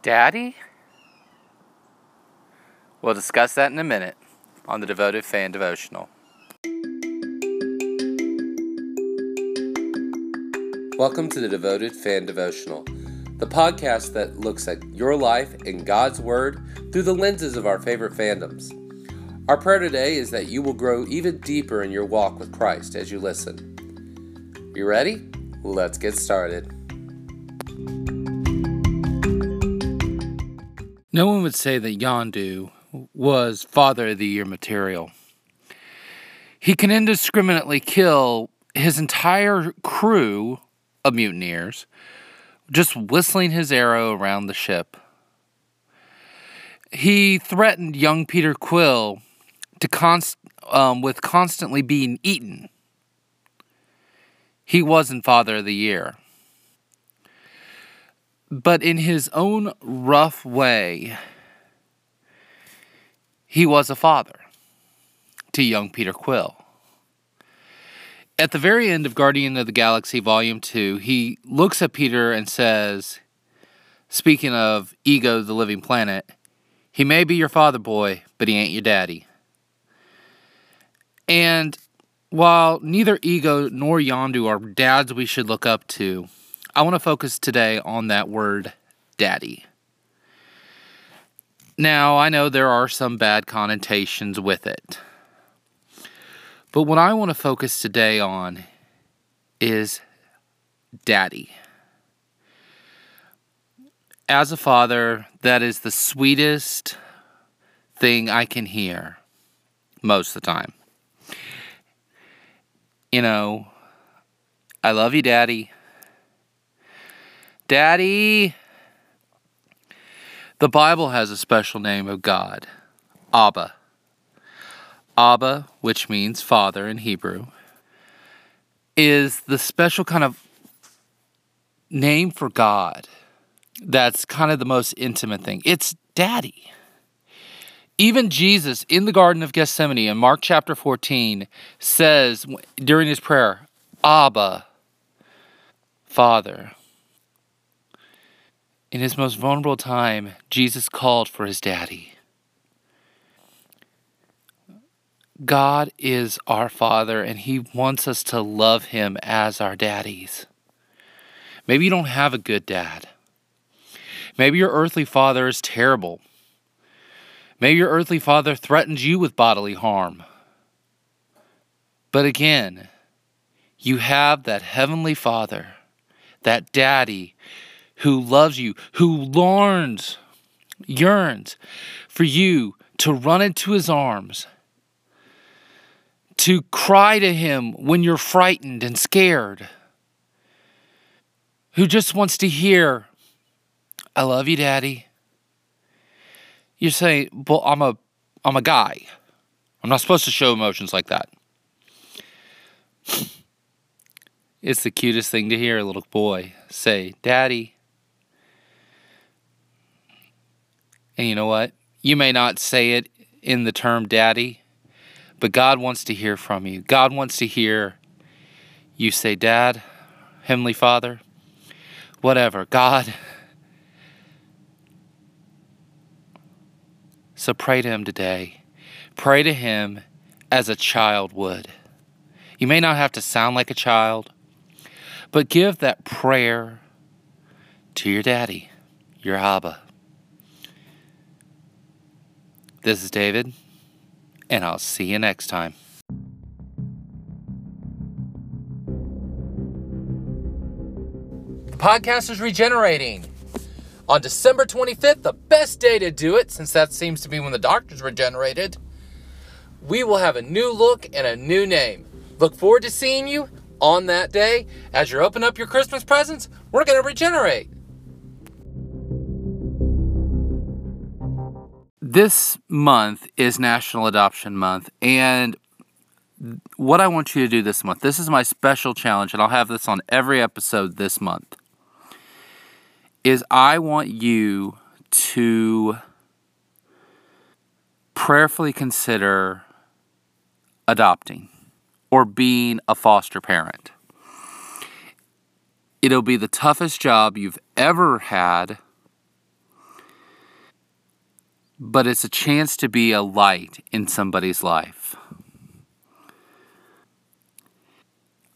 Daddy? We'll discuss that in a minute on the Devoted Fan Devotional. Welcome to the Devoted Fan Devotional, the podcast that looks at your life and God's Word through the lenses of our favorite fandoms. Our prayer today is that you will grow even deeper in your walk with Christ as you listen. You ready? Let's get started. No one would say that Yondu was Father of the Year material. He can indiscriminately kill his entire crew of mutineers, just whistling his arrow around the ship. He threatened young Peter Quill to const, um, with constantly being eaten. He wasn't Father of the Year. But in his own rough way, he was a father to young Peter Quill. At the very end of Guardian of the Galaxy Volume 2, he looks at Peter and says, speaking of Ego, the living planet, he may be your father, boy, but he ain't your daddy. And while neither Ego nor Yondu are dads we should look up to, I want to focus today on that word, daddy. Now, I know there are some bad connotations with it. But what I want to focus today on is daddy. As a father, that is the sweetest thing I can hear most of the time. You know, I love you, daddy. Daddy. The Bible has a special name of God, Abba. Abba, which means father in Hebrew, is the special kind of name for God that's kind of the most intimate thing. It's daddy. Even Jesus in the Garden of Gethsemane in Mark chapter 14 says during his prayer, Abba, Father. In his most vulnerable time, Jesus called for his daddy. God is our Father, and He wants us to love Him as our daddies. Maybe you don't have a good dad. Maybe your earthly father is terrible. Maybe your earthly father threatens you with bodily harm. But again, you have that heavenly Father, that daddy who loves you, who learns, yearns for you to run into his arms, to cry to him when you're frightened and scared, who just wants to hear, I love you, Daddy. You say, well, I'm a, I'm a guy. I'm not supposed to show emotions like that. It's the cutest thing to hear a little boy say, Daddy. And you know what? You may not say it in the term daddy, but God wants to hear from you. God wants to hear you say, Dad, Heavenly Father, whatever. God. So pray to Him today. Pray to Him as a child would. You may not have to sound like a child, but give that prayer to your daddy, your Abba. This is David, and I'll see you next time. The podcast is regenerating. On December 25th, the best day to do it, since that seems to be when the doctors regenerated, we will have a new look and a new name. Look forward to seeing you on that day. As you open up your Christmas presents, we're going to regenerate. This month is National Adoption Month, and what I want you to do this month, this is my special challenge, and I'll have this on every episode this month, is I want you to prayerfully consider adopting or being a foster parent. It'll be the toughest job you've ever had but it's a chance to be a light in somebody's life.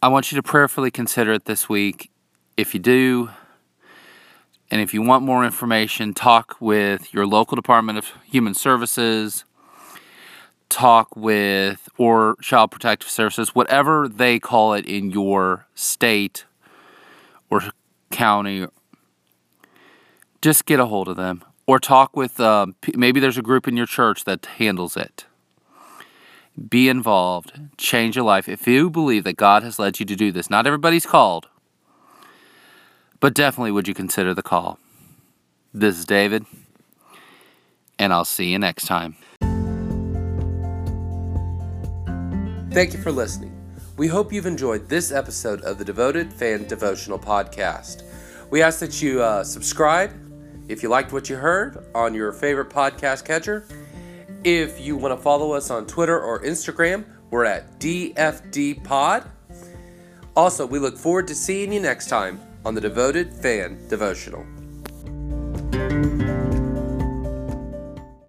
I want you to prayerfully consider it this week. If you do, and if you want more information, talk with your local Department of Human Services, talk with, or Child Protective Services, whatever they call it in your state or county. Just get a hold of them or talk with, um, maybe there's a group in your church that handles it. Be involved, change your life. If you believe that God has led you to do this, not everybody's called, but definitely would you consider the call. This is David, and I'll see you next time. Thank you for listening. We hope you've enjoyed this episode of the Devoted Fan Devotional Podcast. We ask that you uh, subscribe if you liked what you heard on your favorite podcast catcher. If you want to follow us on Twitter or Instagram, we're at DFD Pod. Also, we look forward to seeing you next time on the Devoted Fan Devotional.